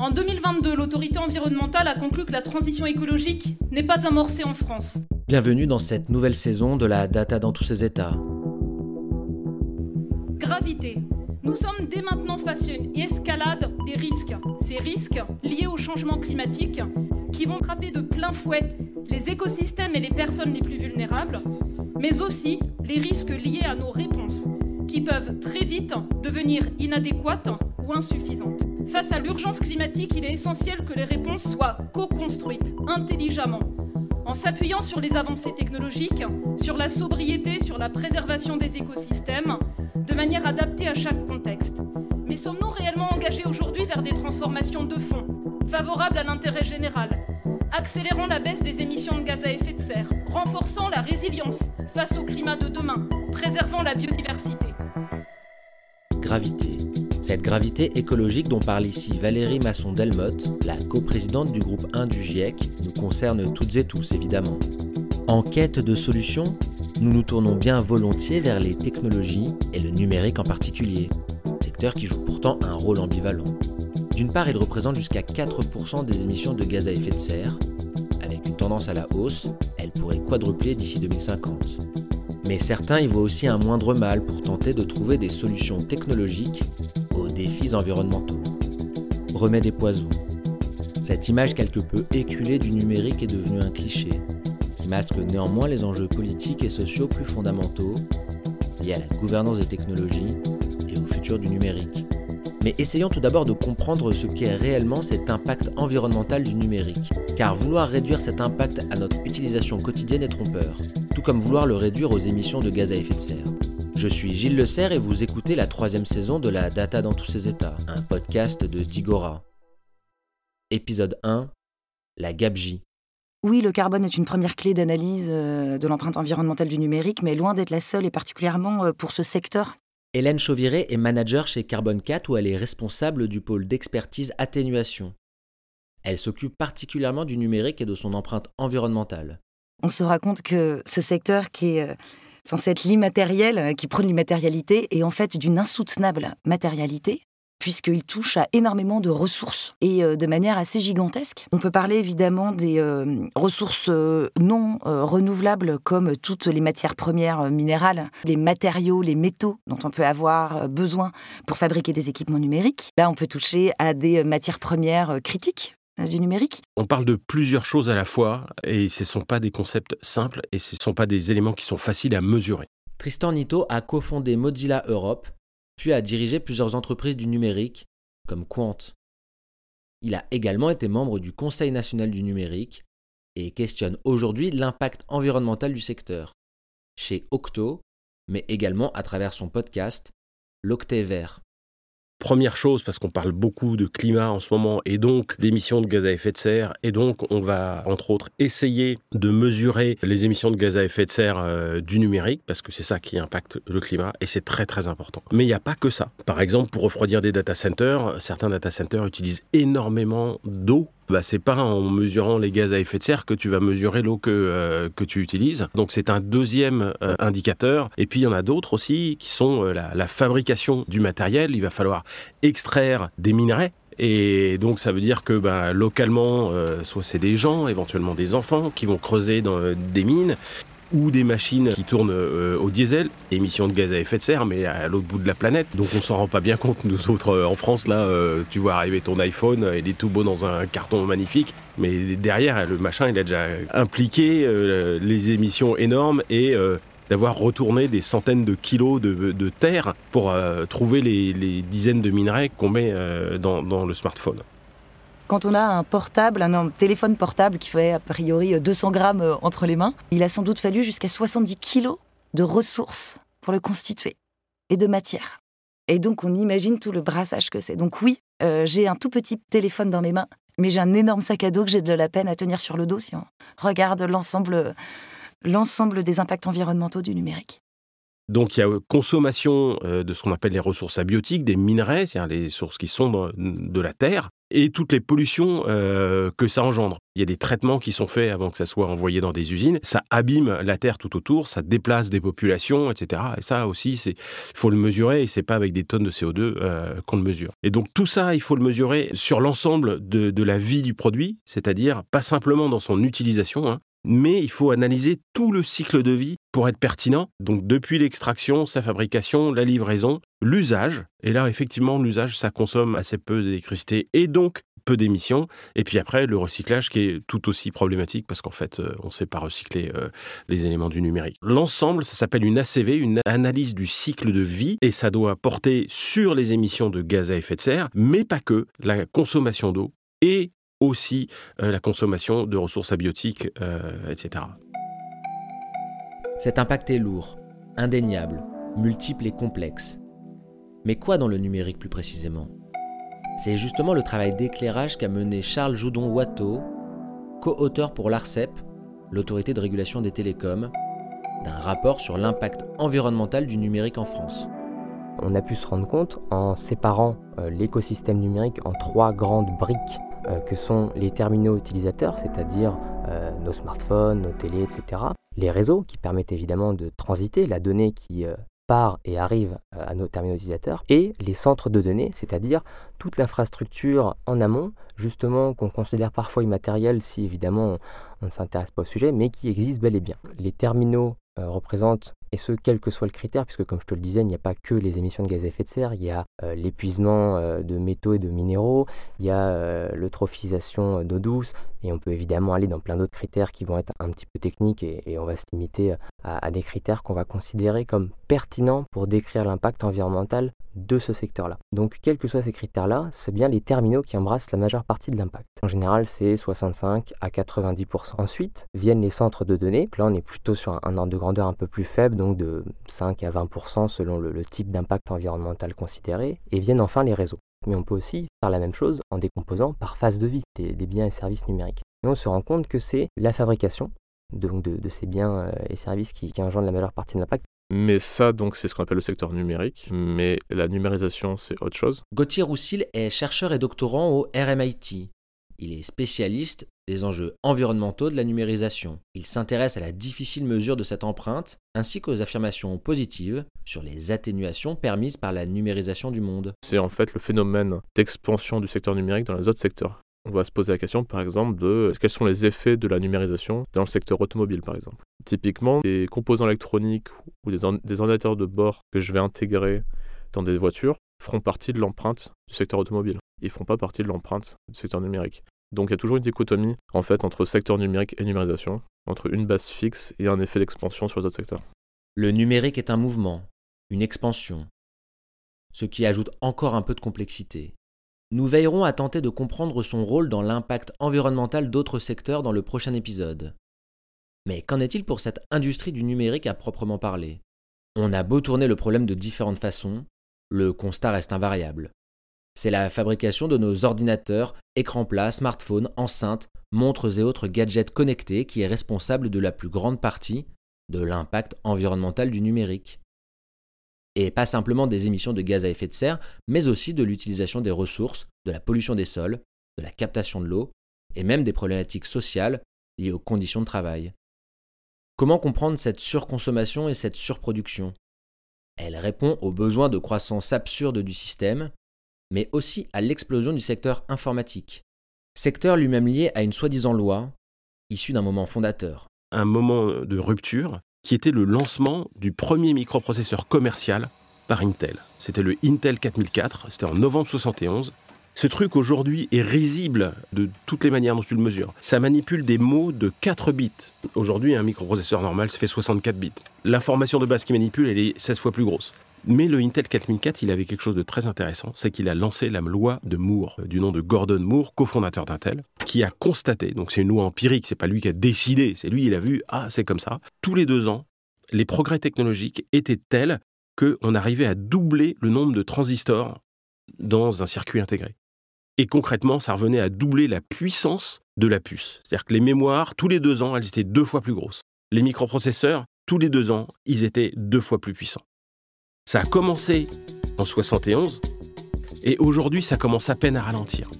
En 2022, l'autorité environnementale a conclu que la transition écologique n'est pas amorcée en France. Bienvenue dans cette nouvelle saison de la data dans tous ses états. Gravité. Nous sommes dès maintenant face à une escalade des risques. Ces risques liés au changement climatique qui vont frapper de plein fouet les écosystèmes et les personnes les plus vulnérables, mais aussi les risques liés à nos réponses qui peuvent très vite devenir inadéquates ou insuffisantes. Face à l'urgence climatique, il est essentiel que les réponses soient co-construites intelligemment, en s'appuyant sur les avancées technologiques, sur la sobriété, sur la préservation des écosystèmes, de manière adaptée à chaque contexte. Mais sommes-nous réellement engagés aujourd'hui vers des transformations de fond, favorables à l'intérêt général, accélérant la baisse des émissions de gaz à effet de serre, renforçant la résilience face au climat de demain, préservant la biodiversité? Gravité. Cette gravité écologique dont parle ici Valérie Masson-Delmotte, la coprésidente du groupe 1 du GIEC, nous concerne toutes et tous évidemment. En quête de solutions, nous nous tournons bien volontiers vers les technologies et le numérique en particulier, secteur qui joue pourtant un rôle ambivalent. D'une part, il représente jusqu'à 4% des émissions de gaz à effet de serre. Avec une tendance à la hausse, elle pourrait quadrupler d'ici 2050. Mais certains y voient aussi un moindre mal pour tenter de trouver des solutions technologiques défis environnementaux. Remède des poisons. Cette image quelque peu éculée du numérique est devenue un cliché, qui masque néanmoins les enjeux politiques et sociaux plus fondamentaux liés à la gouvernance des technologies et au futur du numérique. Mais essayons tout d'abord de comprendre ce qu'est réellement cet impact environnemental du numérique, car vouloir réduire cet impact à notre utilisation quotidienne est trompeur tout comme vouloir le réduire aux émissions de gaz à effet de serre. Je suis Gilles Le Serre et vous écoutez la troisième saison de la Data dans tous ses états, un podcast de Digora. Épisode 1 La GABJ. Oui, le carbone est une première clé d'analyse euh, de l'empreinte environnementale du numérique, mais loin d'être la seule et particulièrement euh, pour ce secteur. Hélène Chauviré est manager chez Carbon 4 où elle est responsable du pôle d'expertise atténuation. Elle s'occupe particulièrement du numérique et de son empreinte environnementale on se rend compte que ce secteur qui est euh, censé être l'immatériel, euh, qui prône l'immatérialité, est en fait d'une insoutenable matérialité puisqu'il touche à énormément de ressources et euh, de manière assez gigantesque. On peut parler évidemment des ressources non renouvelables comme toutes les matières premières minérales, les matériaux, les métaux dont on peut avoir besoin pour fabriquer des équipements numériques. Là, on peut toucher à des matières premières critiques euh, du numérique On parle de plusieurs choses à la fois et ce ne sont pas des concepts simples et ce ne sont pas des éléments qui sont faciles à mesurer. Tristan Nito a cofondé Mozilla Europe, puis a dirigé plusieurs entreprises du numérique, comme Quant. Il a également été membre du Conseil national du numérique et questionne aujourd'hui l'impact environnemental du secteur, chez Octo, mais également à travers son podcast L'Octet Vert. Première chose, parce qu'on parle beaucoup de climat en ce moment et donc d'émissions de gaz à effet de serre, et donc on va entre autres essayer de mesurer les émissions de gaz à effet de serre euh, du numérique, parce que c'est ça qui impacte le climat et c'est très très important. Mais il n'y a pas que ça. Par exemple, pour refroidir des data centers, certains data centers utilisent énormément d'eau bah, c'est pas en mesurant les gaz à effet de serre que tu vas mesurer l'eau que, euh, tu utilises. Donc c'est un deuxième euh, indicateur. Et puis il y en a d'autres aussi qui sont euh, la, fabrication du matériel. Il va falloir extraire des minerais et donc ça veut dire que bah, localement, soit c'est des gens, éventuellement des enfants, qui vont creuser dans des mines, ou des machines qui tournent euh, au diesel, émissions de gaz à effet de serre, mais à l'autre bout de la planète. Donc on s'en rend pas bien compte, nous autres euh, en France, là, euh, tu vois arriver ton iPhone, il est tout beau dans un carton magnifique, mais derrière, le machin, il a déjà impliqué les émissions énormes et d'avoir retourné des centaines de kilos de, terre pour trouver les, dizaines de minerais qu'on met dans le smartphone. Quand on a un portable, un téléphone portable qui fait a priori 200 grammes euh, entre les mains, il a sans doute fallu jusqu'à 70 kilos de ressources pour le constituer et de matière. Et donc on imagine tout le brassage que c'est. Donc oui, euh, j'ai un tout petit téléphone dans mes mains, mais j'ai un énorme sac à dos que j'ai de la peine à tenir sur le dos si on regarde l'ensemble, l'ensemble des impacts environnementaux du numérique. Donc il y a consommation de ce qu'on appelle les ressources abiotiques, des minerais, c'est-à-dire les sources qui sont de la terre, et toutes les pollutions euh, que ça engendre. Il y a des traitements qui sont faits avant que ça soit envoyé dans des usines. Ça abîme la terre tout autour, ça déplace des populations, etc. Et ça aussi, il faut le mesurer. Et c'est pas avec des tonnes de CO2 euh, qu'on le mesure. Et donc tout ça, il faut le mesurer sur l'ensemble de, la vie du produit, c'est-à-dire pas simplement dans son utilisation, hein, mais il faut analyser tout le cycle de vie pour être pertinent. Donc depuis l'extraction, sa fabrication, la livraison, l'usage. Et là, effectivement, l'usage, ça consomme assez peu d'électricité et donc peu d'émissions. Et puis après, le recyclage qui est tout aussi problématique parce qu'en fait, euh, on ne sait pas recycler euh, les éléments du numérique. L'ensemble, ça s'appelle une ACV, une analyse du cycle de vie, et ça doit porter sur les émissions de gaz à effet de serre, mais pas que, la consommation d'eau et aussi euh, la consommation de ressources abiotiques, euh, etc. Cet impact est lourd, indéniable, multiple et complexe. Mais quoi dans le numérique plus précisément? C'est justement le travail d'éclairage qu'a mené Charles Joudon-Watteau, co-auteur pour l'ARCEP, l'autorité de régulation des télécoms, d'un rapport sur l'impact environnemental du numérique en France. On a pu se rendre compte en séparant euh, l'écosystème numérique en trois grandes briques que sont les terminaux utilisateurs, c'est-à-dire euh, nos smartphones, nos télés, etc. Les réseaux qui permettent évidemment de transiter la donnée qui euh, part et arrive à nos terminaux utilisateurs, et les centres de données, c'est-à-dire toute l'infrastructure en amont, justement qu'on considère parfois immatérielle si évidemment on ne s'intéresse pas au sujet, mais qui existe bel et bien. Les terminaux représentent et ce, quel que soit le critère, puisque comme je te le disais, il n'y a pas que les émissions de gaz à effet de serre, il y a euh, l'épuisement euh, de métaux et de minéraux, il y a euh, l'eutrophisation d'eau douce, et on peut évidemment aller dans plein d'autres critères qui vont être un petit peu techniques, et, on va se limiter à, des critères qu'on va considérer comme pertinents pour décrire l'impact environnemental de ce secteur-là. Donc, quels que soient ces critères-là, c'est bien les terminaux qui embrassent la majeure partie de l'impact. En général, c'est 65 à 90%. Ensuite, viennent les centres de données. Là, on est plutôt sur un ordre de grandeur un peu plus faible, donc de 5 à 20% selon le, type d'impact environnemental considéré, et viennent enfin les réseaux. Mais on peut aussi faire la même chose en décomposant par phase de vie des, biens et services numériques. Et on se rend compte que c'est la fabrication donc de, ces biens euh, et services qui, qui engendrent la majeure partie de l'impact. Mais ça, donc, c'est ce qu'on appelle le secteur numérique. Mais la numérisation, c'est autre chose. Gauthier Roussil est chercheur et doctorant au RMIT. Il est spécialiste des enjeux environnementaux de la numérisation. Il s'intéresse à la difficile mesure de cette empreinte, ainsi qu'aux affirmations positives sur les atténuations permises par la numérisation du monde. C'est en fait le phénomène d'expansion du secteur numérique dans les autres secteurs. On va se poser la question, par exemple, de quels sont les effets de la numérisation dans le secteur automobile, par exemple. Typiquement, des composants électroniques ou des, des ordinateurs de bord que je vais intégrer dans des voitures feront partie de l'empreinte du secteur automobile. Ils ne font pas partie de l'empreinte du secteur numérique. Donc il y a toujours une dichotomie en fait entre secteur numérique et numérisation, entre une base fixe et un effet d'expansion sur les autres secteurs. Le numérique est un mouvement, une expansion, ce qui ajoute encore un peu de complexité. Nous veillerons à tenter de comprendre son rôle dans l'impact environnemental d'autres secteurs dans le prochain épisode. Mais qu'en est-il pour cette industrie du numérique à proprement parler? On a beau tourner le problème de différentes façons, le constat reste invariable. C'est la fabrication de nos ordinateurs, écrans plats, smartphones, enceintes, montres et autres gadgets connectés qui est responsable de la plus grande partie de l'impact environnemental du numérique. Et pas simplement des émissions de gaz à effet de serre, mais aussi de l'utilisation des ressources, de la pollution des sols, de la captation de l'eau, et même des problématiques sociales liées aux conditions de travail. Comment comprendre cette surconsommation et cette surproduction? Elle répond aux besoins de croissance absurde du système, mais aussi à l'explosion du secteur informatique. Secteur lui-même lié à une soi-disant loi, issue d'un moment fondateur. Un moment de rupture qui était le lancement du premier microprocesseur commercial par Intel. C'était le Intel 4004, c'était en novembre 71. Ce truc aujourd'hui est risible de toutes les manières dont tu le mesures. Ça manipule des mots de 4 bits. Aujourd'hui, un microprocesseur normal, ça fait 64 bits. L'information de base qui manipule, elle est 16 fois plus grosse. Mais le Intel 4004, il avait quelque chose de très intéressant, c'est qu'il a lancé la loi de Moore, du nom de Gordon Moore, cofondateur d'Intel, qui a constaté, donc c'est une loi empirique, c'est pas lui qui a décidé, c'est lui, il a vu, ah, c'est comme ça. Tous les deux ans, les progrès technologiques étaient tels qu'on arrivait à doubler le nombre de transistors dans un circuit intégré. Et concrètement, ça revenait à doubler la puissance de la puce. C'est-à-dire que les mémoires, tous les deux ans, elles étaient deux fois plus grosses. Les microprocesseurs, tous les deux ans, ils étaient deux fois plus puissants. Ça a commencé en 71 et aujourd'hui, ça commence à peine à ralentir.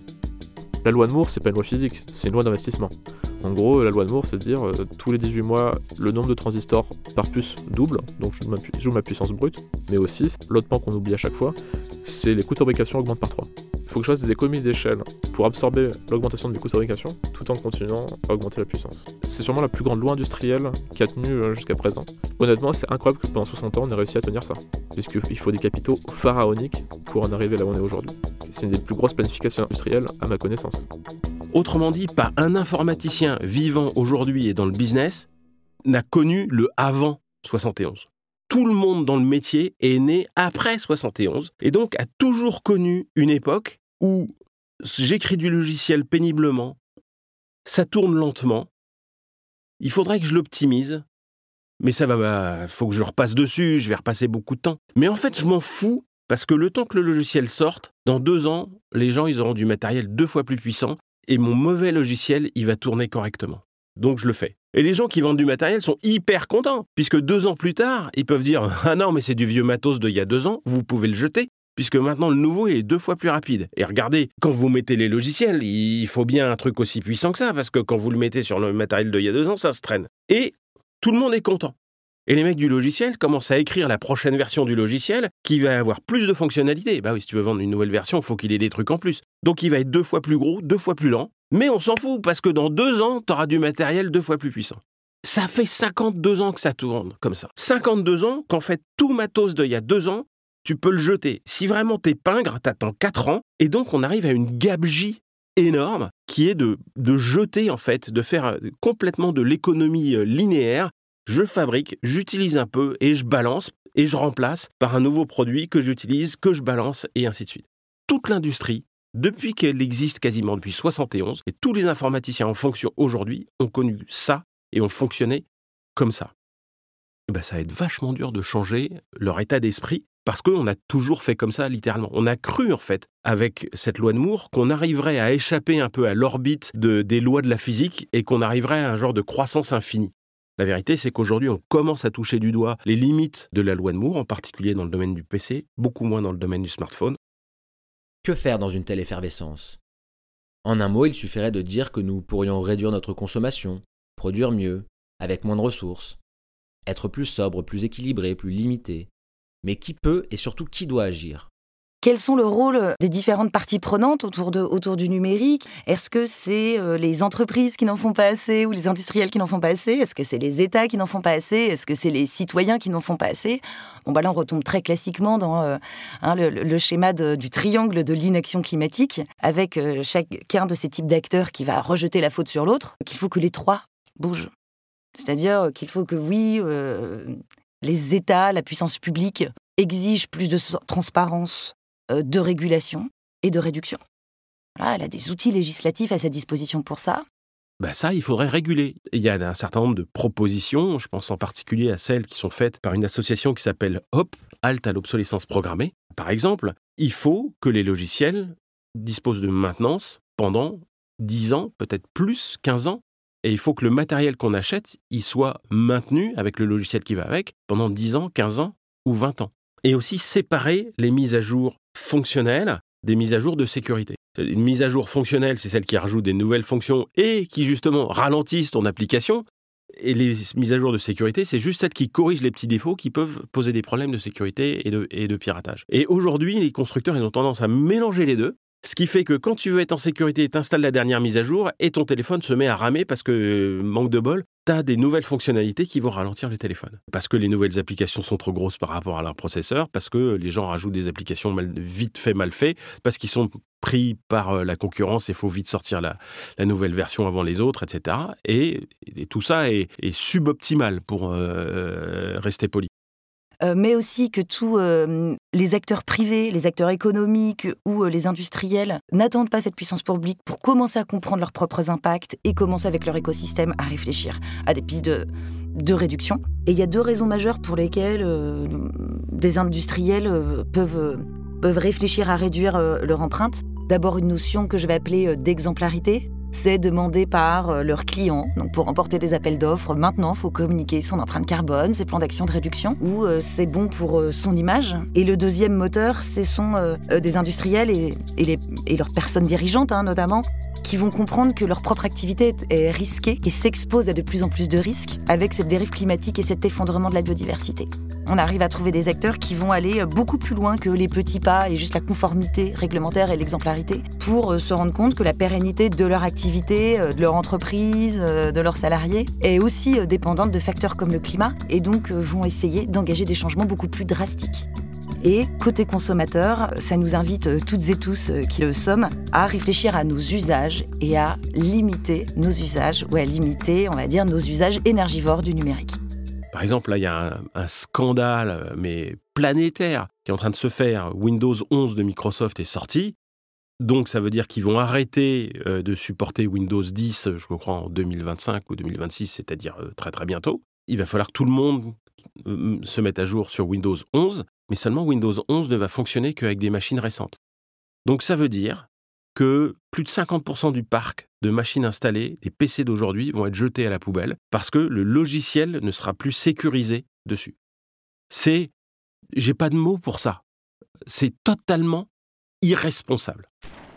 La loi de Moore, c'est pas une loi physique, c'est une loi d'investissement. En gros, la loi de Moore, c'est de dire euh, tous les 18 mois, le nombre de transistors par puce double, donc je joue ma puissance brute, mais aussi, l'autre point qu'on oublie à chaque fois, c'est les coûts de fabrication augmentent par 3. Faut que je fasse des économies d'échelle pour absorber l'augmentation des coûts de fabrication tout en continuant à augmenter la puissance. C'est sûrement la plus grande loi industrielle qui a tenu euh, jusqu'à présent. Honnêtement, c'est incroyable que pendant 60 ans on ait réussi à tenir ça, puisqu'il faut des capitaux pharaoniques pour en arriver là où on est aujourd'hui. C'est une des plus grosses planifications industrielles à ma connaissance. Autrement dit, pas un informaticien vivant aujourd'hui et dans le business n'a connu le avant 71 tout le monde dans le métier est né après 71 et donc a toujours connu une époque où j'écris du logiciel péniblement, ça tourne lentement, il faudrait que je l'optimise, mais ça va, bah, faut que je repasse dessus, je vais repasser beaucoup de temps. Mais en fait, je m'en fous parce que le temps que le logiciel sorte, dans deux ans, les gens ils auront du matériel deux fois plus puissant et mon mauvais logiciel il va tourner correctement. Donc je le fais. Et les gens qui vendent du matériel sont hyper contents, puisque deux ans plus tard, ils peuvent dire Ah non, mais c'est du vieux matos d'il y a deux ans, vous pouvez le jeter, puisque maintenant le nouveau est deux fois plus rapide. Et regardez, quand vous mettez les logiciels, il faut bien un truc aussi puissant que ça, parce que quand vous le mettez sur le matériel d'il y a deux ans, ça se traîne. Et tout le monde est content. Et les mecs du logiciel commencent à écrire la prochaine version du logiciel qui va avoir plus de fonctionnalités. Bah oui, si tu veux vendre une nouvelle version, il faut qu'il ait des trucs en plus. Donc il va être deux fois plus gros, deux fois plus lent, mais on s'en fout parce que dans deux ans, tu auras du matériel deux fois plus puissant. Ça fait 52 ans que ça tourne comme ça. 52 ans qu'en fait tout matos d'il y a deux ans, tu peux le jeter. Si vraiment t'es pingre, t'attends 4 ans. Et donc on arrive à une gabegie énorme qui est de, de jeter en fait, de faire euh, complètement de l'économie euh, linéaire. Je fabrique, j'utilise un peu et je balance et je remplace par un nouveau produit que j'utilise, que je balance et ainsi de suite. Toute l'industrie depuis qu'elle existe quasiment depuis 71, et tous les informaticiens en fonction aujourd'hui ont connu ça et ont fonctionné comme ça. Et eh ben, ça va être vachement dur de changer leur état d'esprit parce qu'on a toujours fait comme ça, littéralement. On a cru, en fait, avec cette loi de Moore, qu'on arriverait à échapper un peu à l'orbite des lois de la physique et qu'on arriverait à un genre de croissance infinie. La vérité, c'est qu'aujourd'hui, on commence à toucher du doigt les limites de la loi de Moore, en particulier dans le domaine du PC, beaucoup moins dans le domaine du smartphone. Que faire dans une telle effervescence? En un mot, il suffirait de dire que nous pourrions réduire notre consommation, produire mieux, avec moins de ressources, être plus sobre, plus équilibré, plus limité. Mais qui peut et surtout qui doit agir? Quels sont le rôle des différentes parties prenantes autour, de, autour du numérique? Est-ce que c'est euh, les entreprises qui n'en font pas assez ou les industriels qui n'en font pas assez? Est-ce que c'est les États qui n'en font pas assez? Est-ce que c'est les citoyens qui n'en font pas assez? Bon, bah là, on retombe très classiquement dans euh, hein, le, schéma du triangle de l'inaction climatique, avec euh, chacun de ces types d'acteurs qui va rejeter la faute sur l'autre, qu'il faut que les trois bougent. C'est-à-dire qu'il faut que, oui, les États, la puissance publique exigent plus de transparence, euh, de régulation et de réduction. elle a des outils législatifs à sa disposition pour ça. Ben ça, il faudrait réguler. Il y a un certain nombre de propositions, je pense en particulier à celles qui sont faites par une association qui s'appelle HOP, Halte à l'obsolescence programmée. Par exemple, il faut que les logiciels disposent de maintenance pendant 10 ans, peut-être plus, 15 ans. Et il faut que le matériel qu'on achète, il soit maintenu avec le logiciel qui va avec pendant 10 ans, 15 ans ou 20 ans. Et aussi séparer les mises à jour fonctionnelles des mises à jour de sécurité. Une mise à jour fonctionnelle, c'est celle qui rajoute des nouvelles fonctions et qui justement ralentissent ton application. Et les mises à jour de sécurité, c'est juste celles qui corrigent les petits défauts qui peuvent poser des problèmes de sécurité et de, et de piratage. Et aujourd'hui, les constructeurs, ils ont tendance à mélanger les deux ce qui fait que quand tu veux être en sécurité, tu installes la dernière mise à jour et ton téléphone se met à ramer parce que, euh, manque de bol, tu as des nouvelles fonctionnalités qui vont ralentir le téléphone. Parce que les nouvelles applications sont trop grosses par rapport à leur processeur, parce que les gens rajoutent des applications vite fait, mal fait, parce qu'ils sont pris par euh, la concurrence et il faut vite sortir la, nouvelle version avant les autres, etc. Et, tout ça est, suboptimal pour euh, rester poli. Euh, mais aussi que tous euh, les acteurs privés, les acteurs économiques ou euh, les industriels n'attendent pas cette puissance publique pour commencer à comprendre leurs propres impacts et commencer avec leur écosystème à réfléchir à des pistes de, de réduction. Et il y a deux raisons majeures pour lesquelles des industriels peuvent, peuvent réfléchir à réduire leur empreinte. D'abord une notion que je vais appeler d'exemplarité, c'est demandé par euh, leurs clients. Donc pour remporter des appels d'offres, maintenant, il faut communiquer son empreinte carbone, ses plans d'action de réduction, ou euh, c'est bon pour euh, son image. Et le deuxième moteur, ce sont des industriels et, et, leurs personnes dirigeantes, hein, notamment, qui vont comprendre que leur propre activité est risquée, qui s'expose à de plus en plus de risques avec cette dérive climatique et cet effondrement de la biodiversité on arrive à trouver des acteurs qui vont aller beaucoup plus loin que les petits pas et juste la conformité réglementaire et l'exemplarité pour euh, se rendre compte que la pérennité de leur activité, euh, de leur entreprise, euh, de leurs salariés est aussi dépendante de facteurs comme le climat et donc vont essayer d'engager des changements beaucoup plus drastiques. Et côté consommateur, ça nous invite toutes et tous qui le sommes à réfléchir à nos usages et à limiter nos usages, ou à limiter, on va dire, nos usages énergivores du numérique. Par exemple, là, il y a un, scandale, mais planétaire, qui est en train de se faire. Windows 11 de Microsoft est sorti. Donc, ça veut dire qu'ils vont arrêter euh, de supporter Windows 10, je crois, en 2025 ou 2026, c'est-à-dire euh, très très bientôt. Il va falloir que tout le monde euh, se mette à jour sur Windows 11, mais seulement Windows 11 ne va fonctionner qu'avec des machines récentes. Donc, ça veut dire que plus de 50% du parc de machines installées, des PC d'aujourd'hui, vont être jetés à la poubelle parce que le logiciel ne sera plus sécurisé dessus. C'est, j'ai pas de mots pour ça. C'est totalement irresponsable.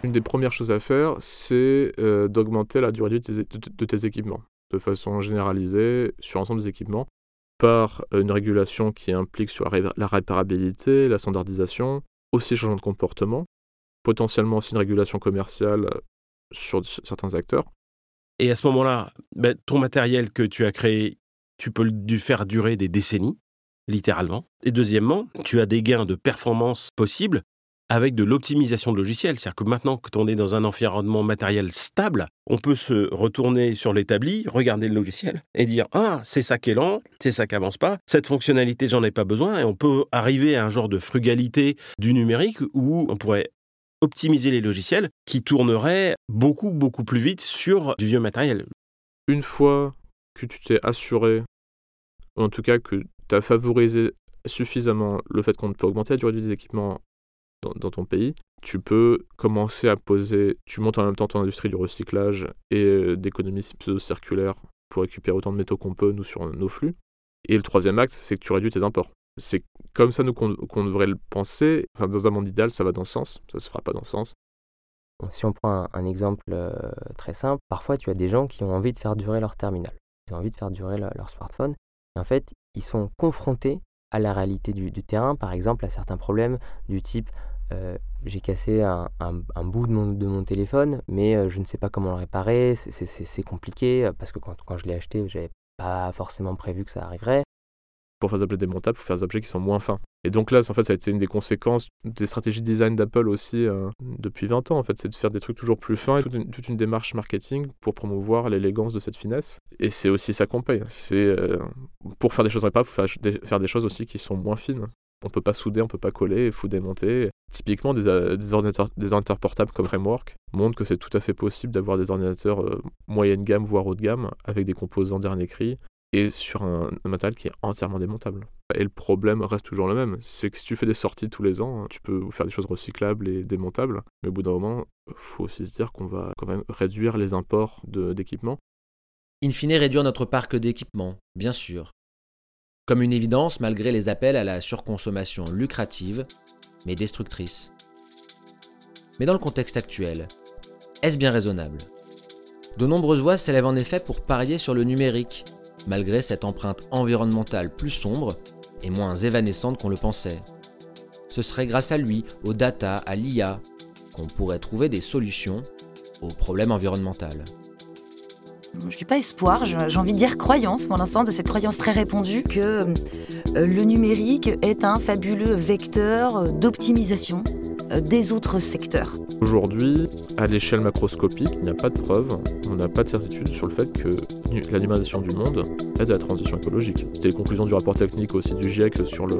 Une des premières choses à faire, c'est euh, d'augmenter la durée de de tes, équipements, de façon généralisée sur l'ensemble des équipements, par une régulation qui implique sur la réparabilité, la standardisation, aussi changement de comportement, potentiellement aussi une régulation commerciale euh, sur certains acteurs. Et à ce moment-là, ben, ton matériel que tu as créé, tu peux le faire durer des décennies, littéralement. Et deuxièmement, tu as des gains de performance possibles avec de l'optimisation de logiciels. C'est-à-dire que maintenant que on est dans un environnement matériel stable, on peut se retourner sur l'établi, regarder le logiciel et dire Ah, c'est ça qui est lent, c'est ça qui avance pas, cette fonctionnalité, j'en ai pas besoin. Et on peut arriver à un genre de frugalité du numérique où on pourrait optimiser les logiciels qui tourneraient beaucoup, beaucoup plus vite sur du vieux matériel. Une fois que tu t'es assuré, en tout cas que tu as favorisé suffisamment le fait qu'on peut augmenter la durée des équipements dans, ton pays, tu peux commencer à poser, tu montes en même temps ton industrie du recyclage et euh, d'économie pseudo-circulaire pour récupérer autant de métaux qu'on peut, nous, sur nos flux. Et le troisième axe, c'est que tu réduis tes imports. C'est comme ça nous qu'on devrait le penser. Dans un monde idéal, ça va dans ce sens. Ça se fera pas dans ce sens. Si on prend un, exemple euh, très simple, parfois tu as des gens qui ont envie de faire durer leur terminal, ils ont envie de faire durer leur smartphone. En fait, ils sont confrontés à la réalité du, terrain, par exemple à certains problèmes du type euh, j'ai cassé un, bout de mon, téléphone, mais euh, je ne sais pas comment le réparer, c'est compliqué parce que quand, je l'ai acheté, j'avais pas forcément prévu que ça arriverait pour faire des objets démontables, il faut faire des objets qui sont moins fins. Et donc là, en fait, ça a été une des conséquences des stratégies de design d'Apple aussi euh, depuis 20 ans. En fait, c'est de faire des trucs toujours plus fins et toute une, démarche marketing pour promouvoir l'élégance de cette finesse. Et c'est aussi ça qu'on paye. Euh, pour faire des choses répables, il faut faire des, choses aussi qui sont moins fines. On peut pas souder, on peut pas coller, il faut démonter. Typiquement, des, euh, des, ordinateurs, des portables comme Framework montrent que c'est tout à fait possible d'avoir des ordinateurs moyenne gamme, voire haut de gamme, avec des composants dernier cri, et sur un, matériel qui est entièrement démontable. Et le problème reste toujours le même, c'est que si tu fais des sorties tous les ans, tu peux faire des choses recyclables et démontables, mais au bout d'un moment, il faut aussi se dire qu'on va quand même réduire les imports d'équipements. In fine, réduire notre parc d'équipements, bien sûr. Comme une évidence, malgré les appels à la surconsommation lucrative, mais destructrice. Mais dans le contexte actuel, est-ce bien raisonnable? De nombreuses voix s'élèvent en effet pour parier sur le numérique, malgré cette empreinte environnementale plus sombre et moins évanescente qu'on le pensait. Ce serait grâce à lui, aux data, à l'IA, qu'on pourrait trouver des solutions aux problèmes environnementaux. Je dis pas espoir, j'ai envie de dire croyance pour l'instant, de cette croyance très répandue que euh, le numérique est un fabuleux vecteur d'optimisation des autres secteurs. Aujourd'hui, à l'échelle macroscopique, il n'y a pas de preuve, on n'a pas de certitude sur le fait que l'alimentation du monde aide à la transition écologique. C'était les conclusions du rapport technique aussi du GIEC sur le,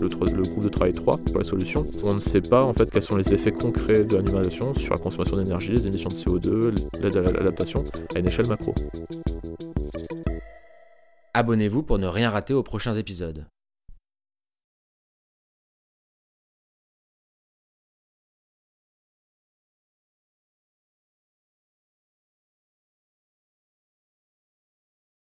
le, groupe de travail 3 pour la solution. On ne sait pas en fait quels sont les effets concrets de l'alimentation sur la consommation d'énergie, les émissions de CO2, l'aide à l'adaptation à une échelle macro. Abonnez-vous pour ne rien rater aux prochains épisodes.